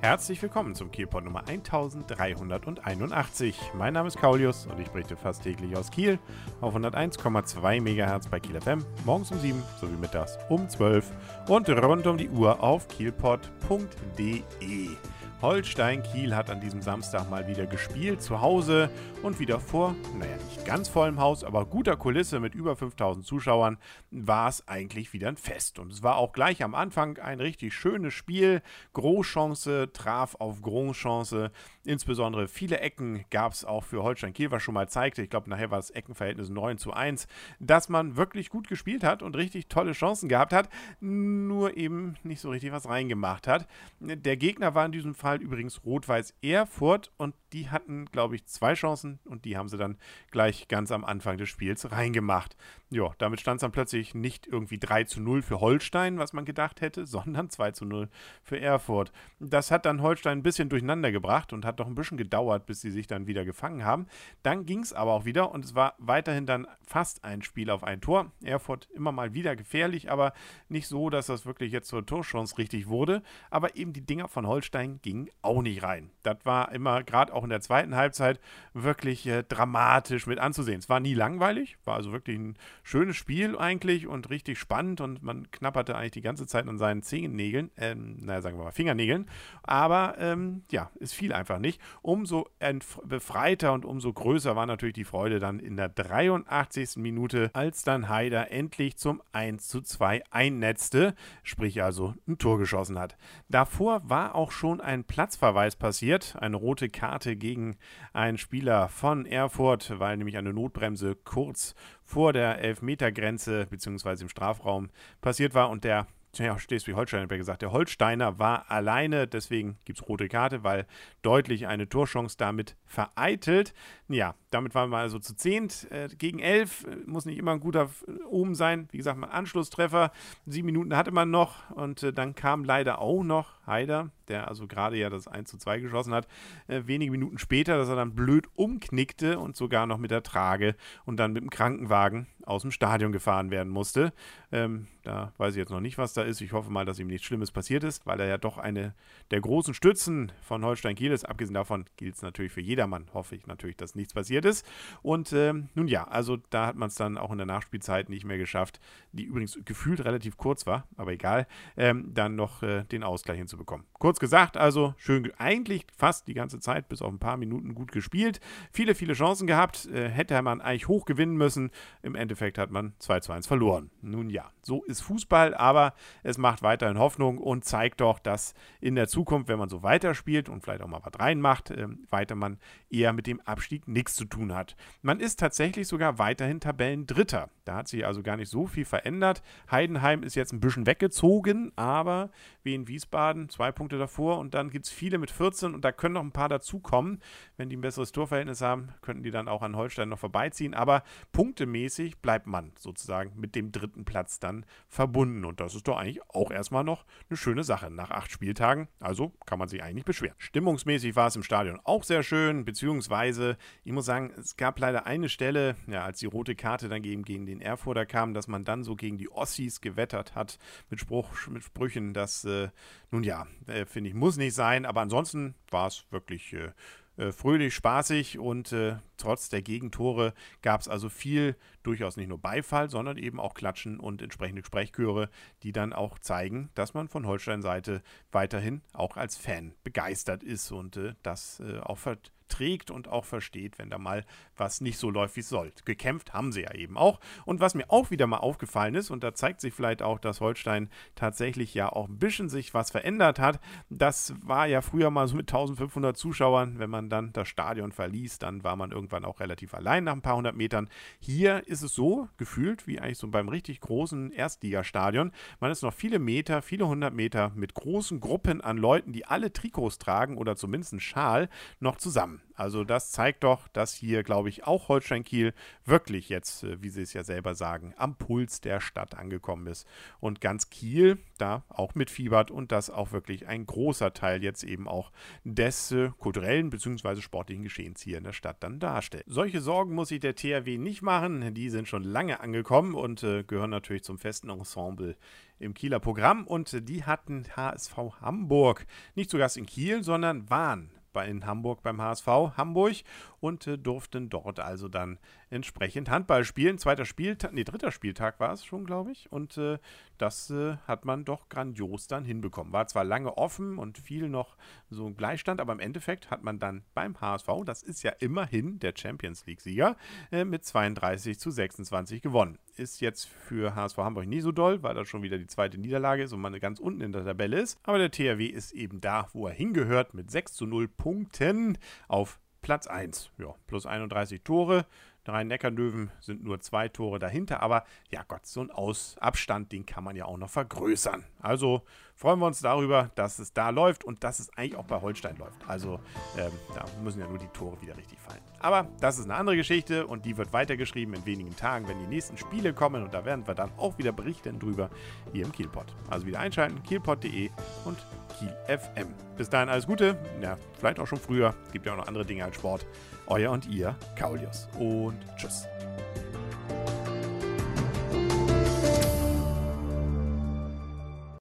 Herzlich willkommen zum Kielpot Nummer 1381. Mein Name ist Kaulius und ich berichte fast täglich aus Kiel auf 101,2 MHz bei Kiel FM, morgens um 7 sowie mittags um 12 und rund um die Uhr auf kielpot.de. Holstein Kiel hat an diesem Samstag mal wieder gespielt, zu Hause und wieder vor, naja, nicht ganz vollem Haus, aber guter Kulisse mit über 5000 Zuschauern war es eigentlich wieder ein Fest. Und es war auch gleich am Anfang ein richtig schönes Spiel. Großchance traf auf Großchance. Insbesondere viele Ecken gab es auch für Holstein Kiel, was schon mal zeigte, ich glaube, nachher war das Eckenverhältnis 9 zu 1, dass man wirklich gut gespielt hat und richtig tolle Chancen gehabt hat, nur eben nicht so richtig was reingemacht hat. Der Gegner war in diesem Fall Fall übrigens Rot-Weiß Erfurt und die hatten, glaube ich, zwei Chancen und die haben sie dann gleich ganz am Anfang des Spiels reingemacht. Ja, damit stand es dann plötzlich nicht irgendwie 3 zu 0 für Holstein, was man gedacht hätte, sondern 2 zu 0 für Erfurt. Das hat dann Holstein ein bisschen durcheinander gebracht und hat doch ein bisschen gedauert, bis sie sich dann wieder gefangen haben. Dann ging es aber auch wieder und es war weiterhin dann fast ein Spiel auf ein Tor. Erfurt immer mal wieder gefährlich, aber nicht so, dass das wirklich jetzt zur Torchance richtig wurde. Aber eben die Dinger von Holstein gingen ging auch nicht rein. Das war immer, gerade auch in der zweiten Halbzeit, wirklich äh, dramatisch mit anzusehen. Es war nie langweilig, war also wirklich ein schönes Spiel eigentlich und richtig spannend und man knapperte eigentlich die ganze Zeit an seinen Zehennägeln, ähm, naja, sagen wir mal Fingernägeln. Aber ähm, ja, es fiel einfach nicht. Umso befreiter und umso größer war natürlich die Freude dann in der 83. Minute, als dann Haider endlich zum 1 zu 2 einnetzte, sprich also ein Tor geschossen hat. Davor war auch schon ein Platzverweis passiert, eine rote Karte gegen einen Spieler von Erfurt, weil nämlich eine Notbremse kurz vor der Elfmetergrenze bzw. im Strafraum passiert war und der ja, Schleswig-Holstein hat ja gesagt, der Holsteiner war alleine, deswegen gibt es rote Karte, weil deutlich eine Torchance damit vereitelt. Ja, damit waren wir also zu zehnt äh, gegen elf. Muss nicht immer ein guter Omen sein. Wie gesagt, mein Anschlusstreffer. Sieben Minuten hatte man noch und äh, dann kam leider auch noch Haider, der also gerade ja das 1 zu 2 geschossen hat, äh, wenige Minuten später, dass er dann blöd umknickte und sogar noch mit der Trage und dann mit dem Krankenwagen aus dem Stadion gefahren werden musste. Ähm, da weiß ich jetzt noch nicht, was da ist. Ich hoffe mal, dass ihm nichts Schlimmes passiert ist, weil er ja doch eine der großen Stützen von Holstein Kiel ist. Abgesehen davon gilt es natürlich für jedermann, hoffe ich natürlich, dass nichts passiert ist. Und ähm, nun ja, also da hat man es dann auch in der Nachspielzeit nicht mehr geschafft, die übrigens gefühlt relativ kurz war, aber egal, ähm, dann noch äh, den Ausgleich hinzubekommen. Kurz gesagt, also schön, eigentlich fast die ganze Zeit, bis auf ein paar Minuten gut gespielt. Viele, viele Chancen gehabt. Äh, hätte man eigentlich hoch gewinnen müssen. Im Endeffekt hat man 2 zu 1 verloren. Nun ja, so ist Fußball, aber es macht weiterhin Hoffnung und zeigt doch, dass in der Zukunft, wenn man so weiterspielt und vielleicht auch mal was reinmacht, äh, weiter man eher mit dem Abstieg nichts zu tun hat. Man ist tatsächlich sogar weiterhin Tabellendritter. Da hat sich also gar nicht so viel verändert. Heidenheim ist jetzt ein bisschen weggezogen, aber wie in Wiesbaden zwei Punkte davor und dann gibt es viele mit 14 und da können noch ein paar dazukommen. Wenn die ein besseres Torverhältnis haben, könnten die dann auch an Holstein noch vorbeiziehen. Aber punktemäßig bleibt man sozusagen mit dem dritten Platz dann verbunden. Und das ist doch eigentlich auch erstmal noch eine schöne Sache nach acht Spieltagen. Also kann man sich eigentlich nicht beschweren. Stimmungsmäßig war es im Stadion auch sehr schön, beziehungsweise ich muss sagen, es gab leider eine Stelle, ja, als die rote Karte dann gegen, gegen den Erfurter kam, dass man dann so gegen die Ossis gewettert hat mit, Spruch, mit Sprüchen, dass, äh, nun ja, äh, finde ich, muss nicht sein, aber ansonsten war es wirklich äh, äh, fröhlich, spaßig. Und äh, trotz der Gegentore gab es also viel, durchaus nicht nur Beifall, sondern eben auch Klatschen und entsprechende Sprechchöre, die dann auch zeigen, dass man von Holstein-Seite weiterhin auch als Fan begeistert ist. Und äh, das auch vertritt trägt und auch versteht, wenn da mal was nicht so läuft, wie es soll. Gekämpft haben sie ja eben auch. Und was mir auch wieder mal aufgefallen ist, und da zeigt sich vielleicht auch, dass Holstein tatsächlich ja auch ein bisschen sich was verändert hat, das war ja früher mal so mit 1500 Zuschauern, wenn man dann das Stadion verließ, dann war man irgendwann auch relativ allein nach ein paar hundert Metern. Hier ist es so gefühlt, wie eigentlich so beim richtig großen Erstligastadion. Man ist noch viele Meter, viele hundert Meter mit großen Gruppen an Leuten, die alle Trikots tragen oder zumindest einen Schal, noch zusammen. Also das zeigt doch, dass hier, glaube ich, auch Holstein Kiel wirklich jetzt, äh, wie sie es ja selber sagen, am Puls der Stadt angekommen ist. Und ganz Kiel da auch mitfiebert und das auch wirklich ein großer Teil jetzt eben auch des äh, kulturellen bzw. sportlichen Geschehens hier in der Stadt dann darstellt. Solche Sorgen muss sich der THW nicht machen. Die sind schon lange angekommen und äh, gehören natürlich zum festen Ensemble im Kieler Programm. Und die hatten HSV Hamburg nicht zu Gast in Kiel, sondern waren in Hamburg beim HSV Hamburg und äh, durften dort also dann entsprechend Handball spielen. Zweiter Spieltag, nee, dritter Spieltag war es schon, glaube ich. Und äh, das äh, hat man doch grandios dann hinbekommen. War zwar lange offen und viel noch so ein Gleichstand, aber im Endeffekt hat man dann beim HSV, das ist ja immerhin der Champions League-Sieger, äh, mit 32 zu 26 gewonnen. Ist jetzt für HSV Hamburg nie so doll, weil das schon wieder die zweite Niederlage ist und man ganz unten in der Tabelle ist. Aber der THW ist eben da, wo er hingehört, mit 6 zu 0 Punkten auf Platz 1. Ja, plus 31 Tore. Drei Neckernöwen sind nur zwei Tore dahinter, aber ja Gott, so ein Aus Abstand, den kann man ja auch noch vergrößern. Also freuen wir uns darüber, dass es da läuft und dass es eigentlich auch bei Holstein läuft. Also ähm, da müssen ja nur die Tore wieder richtig fallen. Aber das ist eine andere Geschichte und die wird weitergeschrieben in wenigen Tagen, wenn die nächsten Spiele kommen und da werden wir dann auch wieder berichten drüber hier im Kielpot. Also wieder einschalten, kielpot.de und Kiel FM. Bis dahin alles Gute, ja, vielleicht auch schon früher. Es gibt ja auch noch andere Dinge als Sport. Euer und ihr, Kaulius. Und tschüss.